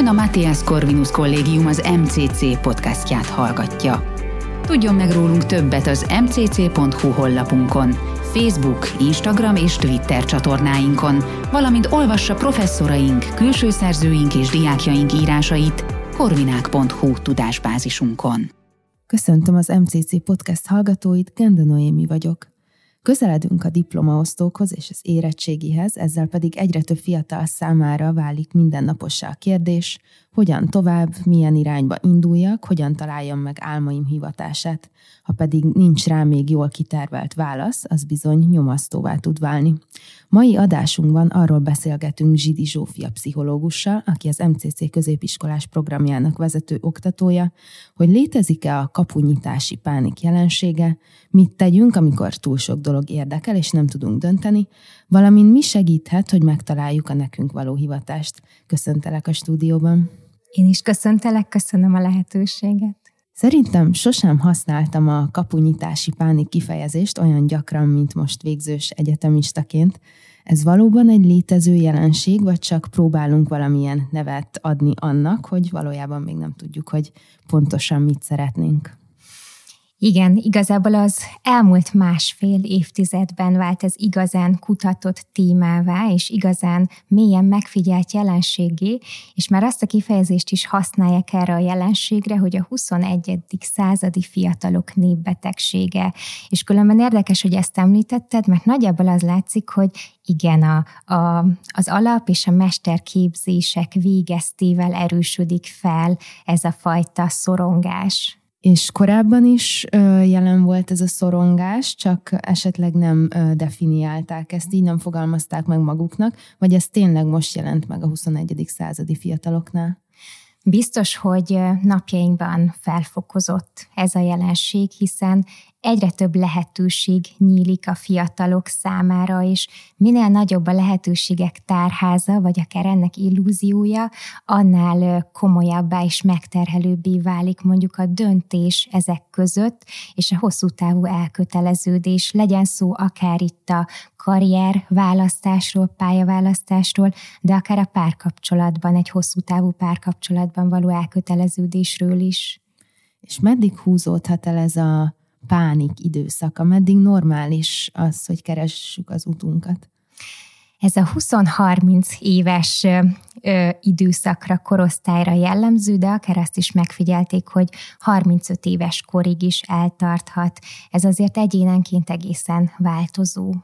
Ön a Matthias Corvinus Kollégium az MCC podcastját hallgatja. Tudjon meg rólunk többet az mcc.hu honlapunkon, Facebook, Instagram és Twitter csatornáinkon, valamint olvassa professzoraink, külső szerzőink és diákjaink írásait korvinák.hu tudásbázisunkon. Köszöntöm az MCC podcast hallgatóit, Genda Noémi vagyok. Közeledünk a diplomaosztókhoz és az érettségihez, ezzel pedig egyre több fiatal számára válik mindennapossá a kérdés, hogyan tovább, milyen irányba induljak, hogyan találjam meg álmaim hivatását. Ha pedig nincs rá még jól kitervelt válasz, az bizony nyomasztóvá tud válni. Mai adásunkban arról beszélgetünk Zsidi Zsófia pszichológussal, aki az MCC középiskolás programjának vezető oktatója, hogy létezik-e a kapunyítási pánik jelensége, mit tegyünk, amikor túl sok dolog érdekel, és nem tudunk dönteni, valamint mi segíthet, hogy megtaláljuk a nekünk való hivatást. Köszöntelek a stúdióban. Én is köszöntelek, köszönöm a lehetőséget. Szerintem sosem használtam a kapunyítási pánik kifejezést olyan gyakran, mint most végzős egyetemistaként. Ez valóban egy létező jelenség, vagy csak próbálunk valamilyen nevet adni annak, hogy valójában még nem tudjuk, hogy pontosan mit szeretnénk? Igen, igazából az elmúlt másfél évtizedben vált ez igazán kutatott témává, és igazán mélyen megfigyelt jelenségé, és már azt a kifejezést is használják erre a jelenségre, hogy a 21. századi fiatalok népbetegsége. És különben érdekes, hogy ezt említetted, mert nagyjából az látszik, hogy igen, a, a, az alap és a mesterképzések végeztével erősödik fel ez a fajta szorongás. És korábban is jelen volt ez a szorongás, csak esetleg nem definiálták ezt, így nem fogalmazták meg maguknak, vagy ez tényleg most jelent meg a 21. századi fiataloknál? Biztos, hogy napjainkban felfokozott ez a jelenség, hiszen egyre több lehetőség nyílik a fiatalok számára, és minél nagyobb a lehetőségek tárháza, vagy akár ennek illúziója, annál komolyabbá és megterhelőbbé válik mondjuk a döntés ezek között, és a hosszú távú elköteleződés, legyen szó akár itt a karrier választásról, pályaválasztásról, de akár a párkapcsolatban, egy hosszú távú párkapcsolatban való elköteleződésről is. És meddig húzódhat el ez a pánik időszaka? Meddig normális az, hogy keressük az utunkat? Ez a 20-30 éves ö, időszakra, korosztályra jellemző, de akár azt is megfigyelték, hogy 35 éves korig is eltarthat. Ez azért egyénenként egészen változó.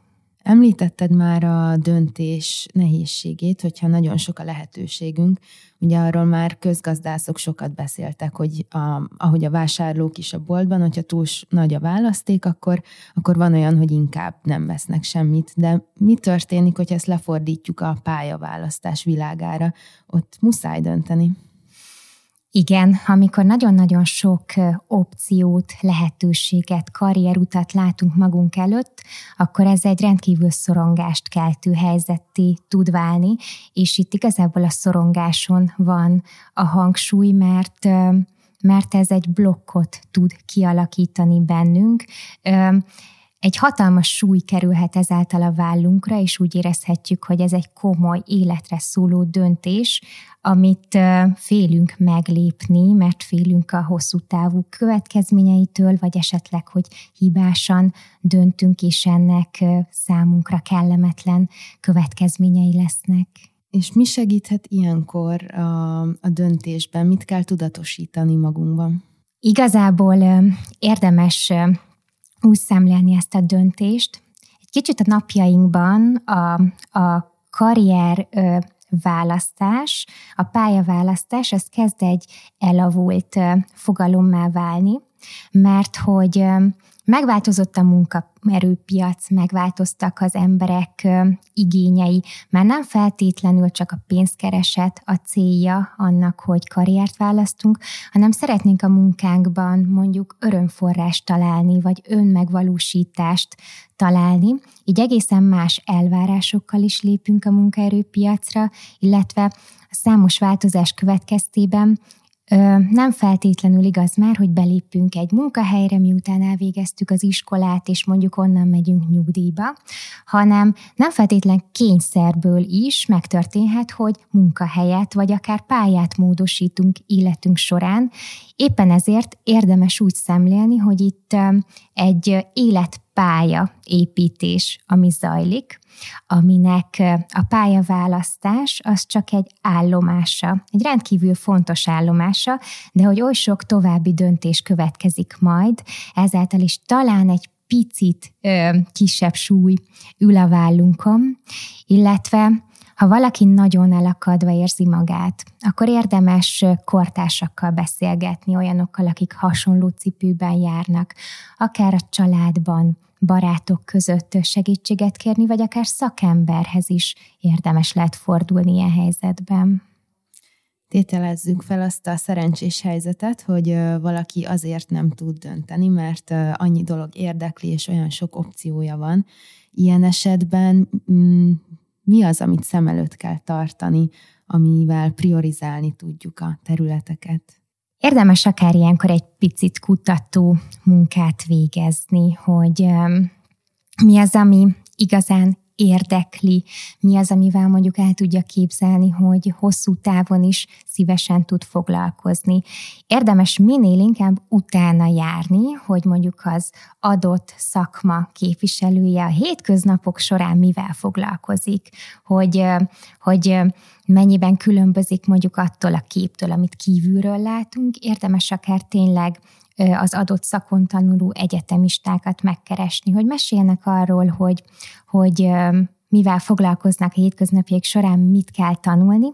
Említetted már a döntés nehézségét, hogyha nagyon sok a lehetőségünk. Ugye arról már közgazdászok sokat beszéltek, hogy a, ahogy a vásárlók is a boltban, hogyha túl nagy a választék, akkor, akkor van olyan, hogy inkább nem vesznek semmit. De mi történik, hogyha ezt lefordítjuk a pályaválasztás világára? Ott muszáj dönteni. Igen, amikor nagyon-nagyon sok opciót, lehetőséget, karrierutat látunk magunk előtt, akkor ez egy rendkívül szorongást keltő helyzetté tud válni, és itt igazából a szorongáson van a hangsúly, mert mert ez egy blokkot tud kialakítani bennünk egy hatalmas súly kerülhet ezáltal a vállunkra, és úgy érezhetjük, hogy ez egy komoly életre szóló döntés, amit félünk meglépni, mert félünk a hosszú távú következményeitől, vagy esetleg, hogy hibásan döntünk, és ennek számunkra kellemetlen következményei lesznek. És mi segíthet ilyenkor a, a döntésben? Mit kell tudatosítani magunkban? Igazából érdemes úgy szemlélni ezt a döntést. Egy kicsit a napjainkban a, a karrier választás, a pályaválasztás, az kezd egy elavult fogalommá válni, mert hogy Megváltozott a munkaerőpiac, megváltoztak az emberek igényei, már nem feltétlenül csak a pénzkereset a célja annak, hogy karriert választunk, hanem szeretnénk a munkánkban mondjuk örömforrást találni, vagy önmegvalósítást találni, így egészen más elvárásokkal is lépünk a munkaerőpiacra, illetve a számos változás következtében nem feltétlenül igaz már, hogy belépünk egy munkahelyre, miután elvégeztük az iskolát, és mondjuk onnan megyünk nyugdíjba, hanem nem feltétlen kényszerből is megtörténhet, hogy munkahelyet vagy akár pályát módosítunk életünk során. Éppen ezért érdemes úgy szemlélni, hogy itt egy életpálya építés, ami zajlik, aminek a pályaválasztás az csak egy állomása, egy rendkívül fontos állomása, de hogy oly sok további döntés következik majd, ezáltal is talán egy picit ö, kisebb súly ül a vállunkon, illetve ha valaki nagyon elakadva érzi magát, akkor érdemes kortársakkal beszélgetni, olyanokkal, akik hasonló cipőben járnak, akár a családban, barátok között segítséget kérni, vagy akár szakemberhez is érdemes lehet fordulni ilyen helyzetben. Tételezzük fel azt a szerencsés helyzetet, hogy valaki azért nem tud dönteni, mert annyi dolog érdekli, és olyan sok opciója van. Ilyen esetben mi az, amit szem előtt kell tartani, amivel priorizálni tudjuk a területeket? Érdemes akár ilyenkor egy picit kutató munkát végezni, hogy mi az, ami igazán érdekli, mi az, amivel mondjuk el tudja képzelni, hogy hosszú távon is szívesen tud foglalkozni. Érdemes minél inkább utána járni, hogy mondjuk az adott szakma képviselője a hétköznapok során mivel foglalkozik, hogy, hogy mennyiben különbözik mondjuk attól a képtől, amit kívülről látunk. Érdemes akár tényleg az adott szakon tanuló egyetemistákat megkeresni, hogy meséljenek arról, hogy, hogy mivel foglalkoznak a hétköznapjaik során, mit kell tanulni,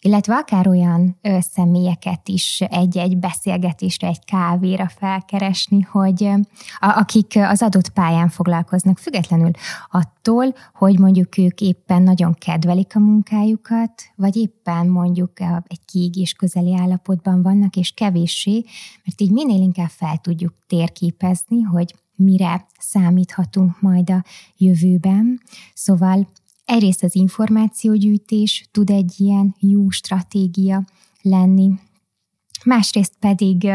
illetve akár olyan személyeket is egy-egy beszélgetésre, egy kávéra felkeresni, hogy akik az adott pályán foglalkoznak, függetlenül attól, hogy mondjuk ők éppen nagyon kedvelik a munkájukat, vagy éppen mondjuk egy kiégés közeli állapotban vannak, és kevéssé, mert így minél inkább fel tudjuk térképezni, hogy mire számíthatunk majd a jövőben. Szóval egyrészt az információgyűjtés tud egy ilyen jó stratégia lenni, másrészt pedig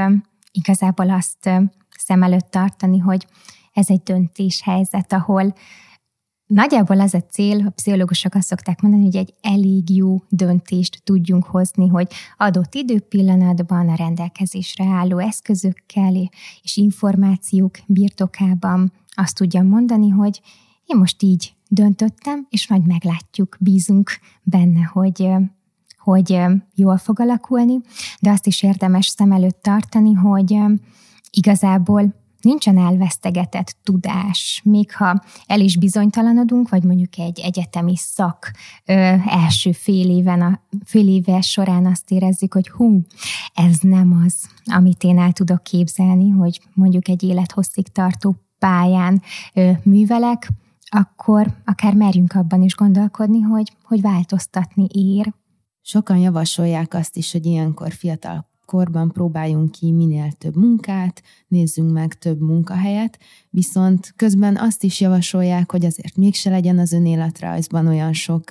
igazából azt szem előtt tartani, hogy ez egy döntéshelyzet, ahol Nagyjából az a cél, a pszichológusok azt szokták mondani, hogy egy elég jó döntést tudjunk hozni, hogy adott időpillanatban a rendelkezésre álló eszközökkel és információk birtokában azt tudjam mondani, hogy én most így döntöttem, és majd meglátjuk, bízunk benne, hogy hogy jól fog alakulni, de azt is érdemes szem előtt tartani, hogy igazából nincsen elvesztegetett tudás, még ha el is bizonytalanodunk, vagy mondjuk egy egyetemi szak ö, első fél, éven a, fél éve során azt érezzük, hogy hú, ez nem az, amit én el tudok képzelni, hogy mondjuk egy élethosszig tartó pályán ö, művelek, akkor akár merjünk abban is gondolkodni, hogy, hogy változtatni ér. Sokan javasolják azt is, hogy ilyenkor fiatal korban próbáljunk ki minél több munkát, nézzünk meg több munkahelyet, viszont közben azt is javasolják, hogy azért mégse legyen az önéletrajzban olyan sok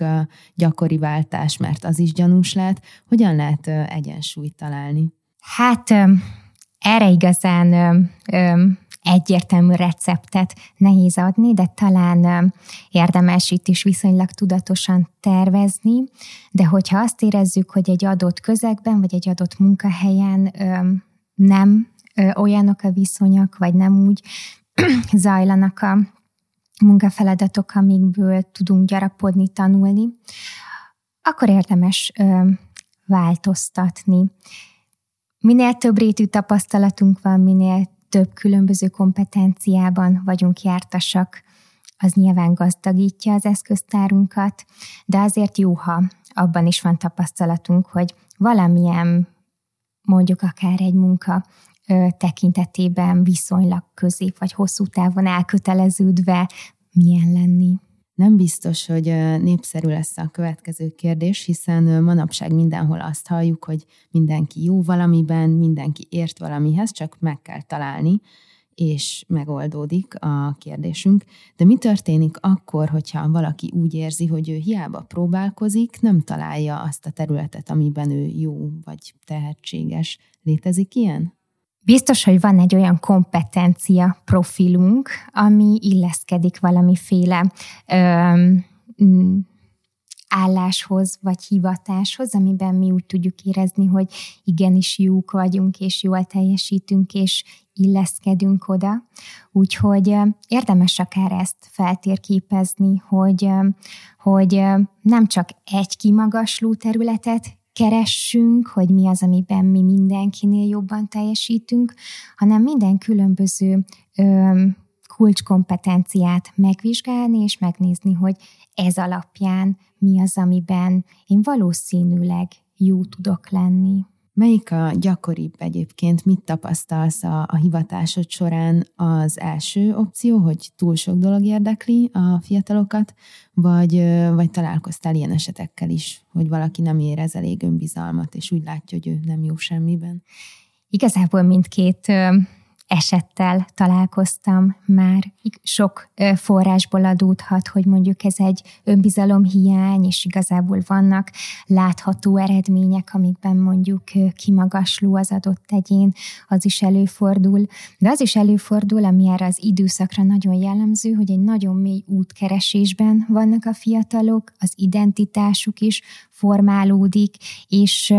gyakori váltás, mert az is gyanús lehet. Hogyan lehet egyensúlyt találni? Hát erre igazán egyértelmű receptet nehéz adni, de talán érdemes itt is viszonylag tudatosan tervezni, de hogyha azt érezzük, hogy egy adott közegben, vagy egy adott munkahelyen nem olyanok a viszonyok, vagy nem úgy zajlanak a munkafeladatok, amikből tudunk gyarapodni, tanulni, akkor érdemes változtatni. Minél több rétű tapasztalatunk van, minél több különböző kompetenciában vagyunk jártasak, az nyilván gazdagítja az eszköztárunkat, de azért jó, ha abban is van tapasztalatunk, hogy valamilyen, mondjuk akár egy munka tekintetében viszonylag közép vagy hosszú távon elköteleződve milyen lenni. Nem biztos, hogy népszerű lesz a következő kérdés, hiszen manapság mindenhol azt halljuk, hogy mindenki jó valamiben, mindenki ért valamihez, csak meg kell találni. és megoldódik a kérdésünk. De mi történik akkor, hogyha valaki úgy érzi, hogy ő hiába próbálkozik, nem találja azt a területet, amiben ő jó vagy tehetséges? Létezik ilyen? Biztos, hogy van egy olyan kompetencia profilunk, ami illeszkedik valamiféle öm, álláshoz vagy hivatáshoz, amiben mi úgy tudjuk érezni, hogy igenis jók vagyunk, és jól teljesítünk, és illeszkedünk oda. Úgyhogy érdemes akár ezt feltérképezni, hogy, hogy nem csak egy kimagasló területet keressünk, hogy mi az, amiben mi mindenkinél jobban teljesítünk, hanem minden különböző ö, kulcskompetenciát megvizsgálni, és megnézni, hogy ez alapján mi az, amiben én valószínűleg jó tudok lenni. Melyik a gyakoribb egyébként? Mit tapasztalsz a, a hivatásod során? Az első opció, hogy túl sok dolog érdekli a fiatalokat, vagy, vagy találkoztál ilyen esetekkel is, hogy valaki nem érez elég önbizalmat, és úgy látja, hogy ő nem jó semmiben? Igazából mindkét esettel találkoztam már. Sok forrásból adódhat, hogy mondjuk ez egy önbizalomhiány, és igazából vannak látható eredmények, amikben mondjuk kimagasló az adott egyén, az is előfordul. De az is előfordul, ami erre az időszakra nagyon jellemző, hogy egy nagyon mély útkeresésben vannak a fiatalok, az identitásuk is formálódik, és,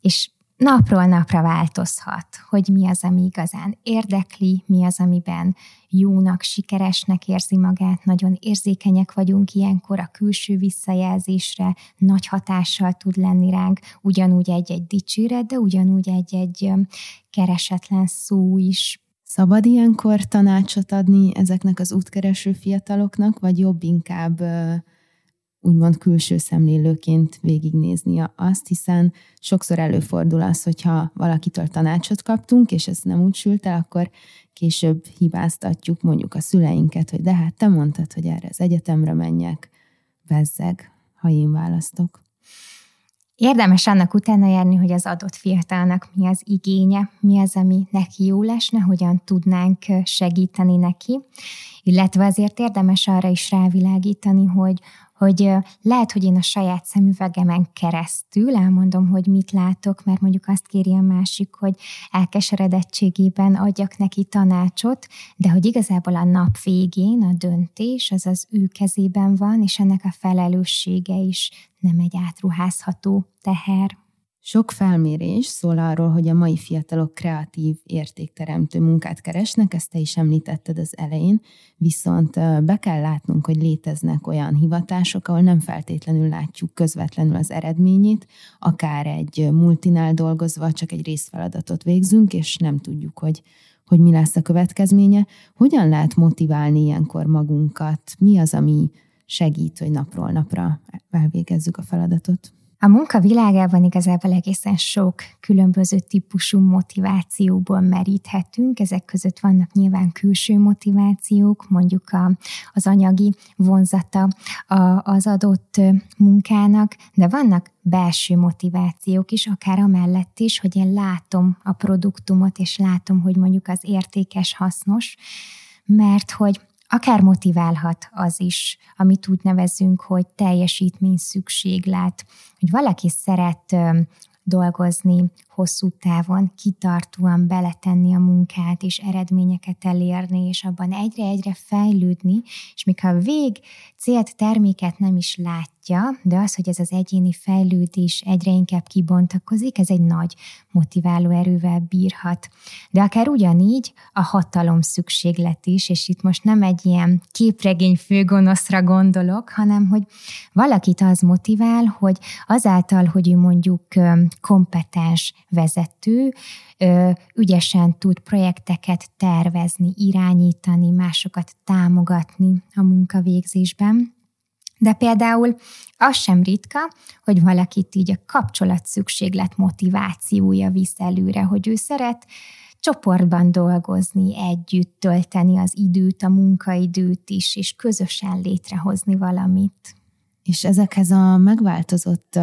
és napról napra változhat, hogy mi az, ami igazán érdekli, mi az, amiben jónak, sikeresnek érzi magát, nagyon érzékenyek vagyunk ilyenkor a külső visszajelzésre, nagy hatással tud lenni ránk, ugyanúgy egy-egy dicséret, de ugyanúgy egy-egy keresetlen szó is. Szabad ilyenkor tanácsot adni ezeknek az útkereső fiataloknak, vagy jobb inkább úgymond külső szemlélőként végignézni azt, hiszen sokszor előfordul az, hogyha valakitől tanácsot kaptunk, és ez nem úgy sült el, akkor később hibáztatjuk mondjuk a szüleinket, hogy de hát te mondtad, hogy erre az egyetemre menjek, bezzeg, ha én választok. Érdemes annak utána járni, hogy az adott fiatalnak mi az igénye, mi az, ami neki jó lesne, hogyan tudnánk segíteni neki, illetve azért érdemes arra is rávilágítani, hogy hogy lehet, hogy én a saját szemüvegemen keresztül elmondom, hogy mit látok, mert mondjuk azt kéri a másik, hogy elkeseredettségében adjak neki tanácsot, de hogy igazából a nap végén a döntés az az ő kezében van, és ennek a felelőssége is nem egy átruházható teher. Sok felmérés szól arról, hogy a mai fiatalok kreatív, értékteremtő munkát keresnek, ezt te is említetted az elején, viszont be kell látnunk, hogy léteznek olyan hivatások, ahol nem feltétlenül látjuk közvetlenül az eredményét, akár egy multinál dolgozva csak egy részfeladatot végzünk, és nem tudjuk, hogy hogy mi lesz a következménye. Hogyan lehet motiválni ilyenkor magunkat? Mi az, ami segít, hogy napról napra elvégezzük a feladatot? A munka világában igazából egészen sok különböző típusú motivációból meríthetünk. Ezek között vannak nyilván külső motivációk, mondjuk a, az anyagi vonzata a, az adott munkának, de vannak belső motivációk is, akár amellett is, hogy én látom a produktumot, és látom, hogy mondjuk az értékes, hasznos, mert hogy Akár motiválhat az is, amit úgy nevezünk, hogy teljesítmény szükséglet, hogy valaki szeret dolgozni hosszú távon, kitartóan beletenni a munkát, és eredményeket elérni, és abban egyre-egyre fejlődni, és még ha a vég célt, terméket nem is látja, de az, hogy ez az egyéni fejlődés egyre inkább kibontakozik, ez egy nagy motiváló erővel bírhat. De akár ugyanígy a hatalom szükséglet is, és itt most nem egy ilyen képregény főgonoszra gondolok, hanem hogy valakit az motivál, hogy azáltal, hogy ő mondjuk kompetens vezető, ügyesen tud projekteket tervezni, irányítani, másokat támogatni a munkavégzésben. De például az sem ritka, hogy valakit így a kapcsolat szükséglet motivációja visz előre, hogy ő szeret csoportban dolgozni, együtt tölteni az időt, a munkaidőt is, és közösen létrehozni valamit. És ezekhez a megváltozott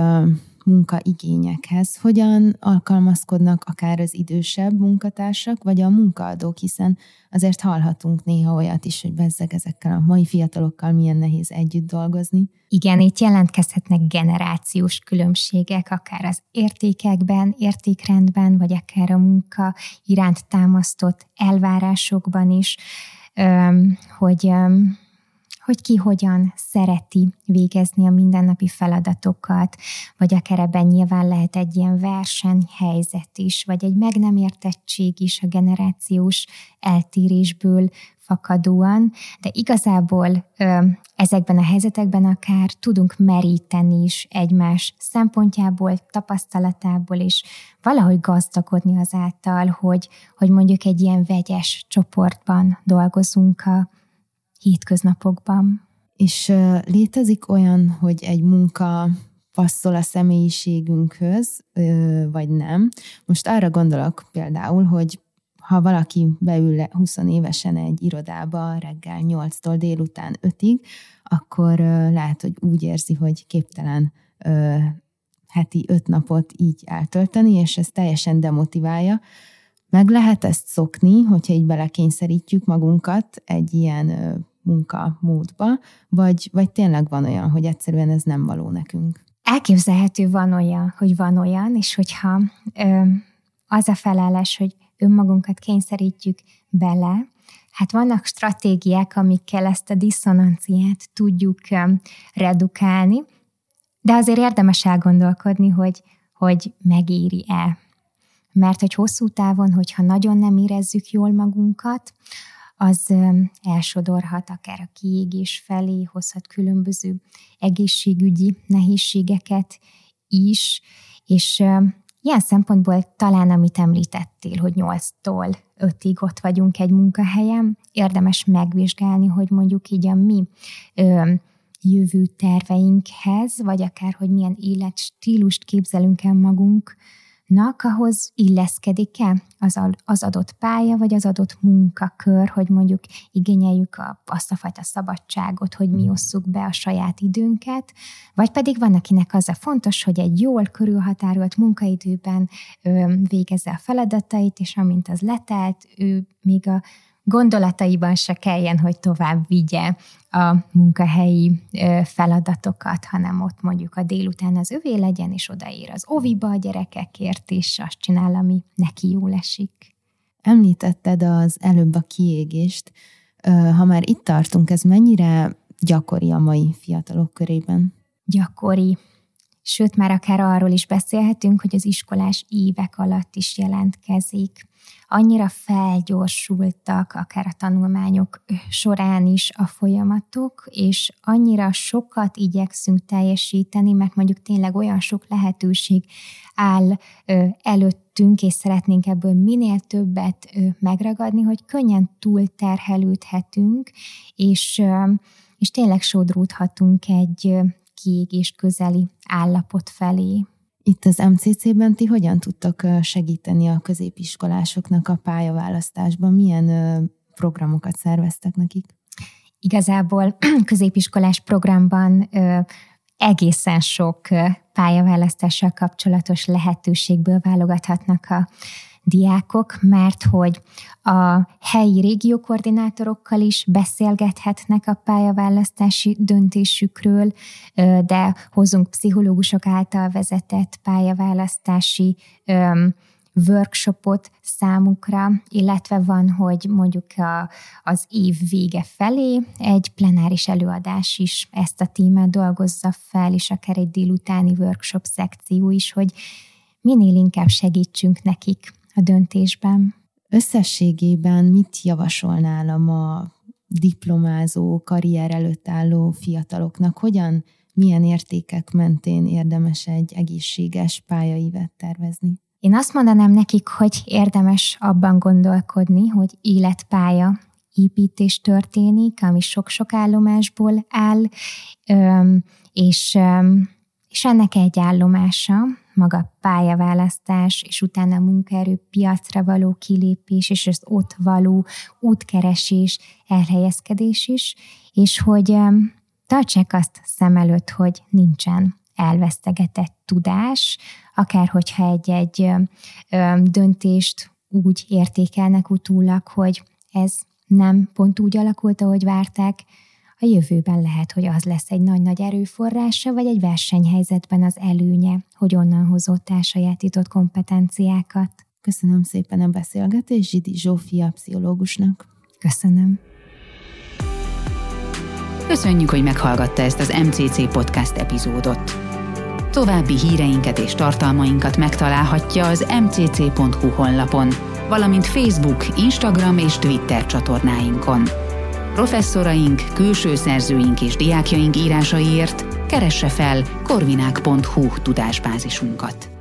munkaigényekhez. Hogyan alkalmazkodnak akár az idősebb munkatársak, vagy a munkaadók, hiszen azért hallhatunk néha olyat is, hogy bezzeg ezekkel a mai fiatalokkal milyen nehéz együtt dolgozni. Igen, itt jelentkezhetnek generációs különbségek, akár az értékekben, értékrendben, vagy akár a munka iránt támasztott elvárásokban is, hogy hogy ki hogyan szereti végezni a mindennapi feladatokat, vagy akár ebben nyilván lehet egy ilyen versenyhelyzet is, vagy egy meg nem értettség is a generációs eltérésből fakadóan, de igazából ö, ezekben a helyzetekben akár tudunk meríteni is egymás szempontjából, tapasztalatából, és valahogy gazdagodni azáltal, hogy, hogy mondjuk egy ilyen vegyes csoportban dolgozunk a hétköznapokban. És létezik olyan, hogy egy munka passzol a személyiségünkhöz, vagy nem. Most arra gondolok például, hogy ha valaki beül 20 évesen egy irodába reggel 8-tól délután 5-ig, akkor lehet, hogy úgy érzi, hogy képtelen heti öt napot így eltölteni, és ez teljesen demotiválja. Meg lehet ezt szokni, hogyha így belekényszerítjük magunkat egy ilyen munkamódba, vagy, vagy tényleg van olyan, hogy egyszerűen ez nem való nekünk? Elképzelhető van olyan, hogy van olyan, és hogyha ö, az a felállás, hogy önmagunkat kényszerítjük bele, hát vannak stratégiák, amikkel ezt a diszonanciát tudjuk redukálni, de azért érdemes elgondolkodni, hogy, hogy megéri-e. Mert hogy hosszú távon, hogyha nagyon nem érezzük jól magunkat, az elsodorhat akár a kiégés felé, hozhat különböző egészségügyi nehézségeket is, és ilyen szempontból talán, amit említettél, hogy 8-tól 5-ig ott vagyunk egy munkahelyen, érdemes megvizsgálni, hogy mondjuk így a mi jövő terveinkhez, vagy akár, hogy milyen életstílust képzelünk el magunk nak ahhoz illeszkedik-e az, az adott pálya, vagy az adott munkakör, hogy mondjuk igényeljük a, azt a fajta szabadságot, hogy mi osszuk be a saját időnket, vagy pedig van, akinek az a fontos, hogy egy jól körülhatárolt munkaidőben ö, végezze a feladatait, és amint az letelt, ő még a gondolataiban se kelljen, hogy tovább vigye a munkahelyi feladatokat, hanem ott mondjuk a délután az övé legyen, és odaér az oviba a gyerekekért, és azt csinál, ami neki jól esik. Említetted az előbb a kiégést. Ha már itt tartunk, ez mennyire gyakori a mai fiatalok körében? Gyakori. Sőt, már akár arról is beszélhetünk, hogy az iskolás évek alatt is jelentkezik. Annyira felgyorsultak, akár a tanulmányok során is a folyamatok, és annyira sokat igyekszünk teljesíteni, mert mondjuk tényleg olyan sok lehetőség áll előttünk, és szeretnénk ebből minél többet megragadni, hogy könnyen túlterhelődhetünk, és, és tényleg sodródhatunk egy kiégés közeli állapot felé. Itt az MCC-ben ti hogyan tudtok segíteni a középiskolásoknak a pályaválasztásban? Milyen programokat szerveztek nekik? Igazából középiskolás programban egészen sok pályaválasztással kapcsolatos lehetőségből válogathatnak a diákok, mert hogy a helyi régiókoordinátorokkal is beszélgethetnek a pályaválasztási döntésükről, de hozunk pszichológusok által vezetett pályaválasztási workshopot számukra, illetve van, hogy mondjuk a, az év vége felé egy plenáris előadás is ezt a témát dolgozza fel, és akár egy délutáni workshop szekció is, hogy minél inkább segítsünk nekik a döntésben. Összességében mit javasolnál a diplomázó, karrier előtt álló fiataloknak? Hogyan, milyen értékek mentén érdemes egy egészséges pályaívet tervezni? Én azt mondanám nekik, hogy érdemes abban gondolkodni, hogy életpálya építés történik, ami sok-sok állomásból áll, és, és ennek egy állomása, maga pályaválasztás, és utána a munkaerőpiacra való kilépés, és az ott való útkeresés, elhelyezkedés is, és hogy tartsák azt szem előtt, hogy nincsen elvesztegetett tudás, akár hogyha egy-egy döntést úgy értékelnek utólag, hogy ez nem pont úgy alakult, ahogy várták, a jövőben lehet, hogy az lesz egy nagy-nagy erőforrása, vagy egy versenyhelyzetben az előnye, hogy onnan hozott el sajátított kompetenciákat. Köszönöm szépen a beszélgetést Zsidi Zsófia pszichológusnak. Köszönöm. Köszönjük, hogy meghallgatta ezt az MCC podcast epizódot. További híreinket és tartalmainkat megtalálhatja az mcc.hu honlapon, valamint Facebook, Instagram és Twitter csatornáinkon. Professzoraink, külső szerzőink és diákjaink írásaiért keresse fel korvinák.hu tudásbázisunkat.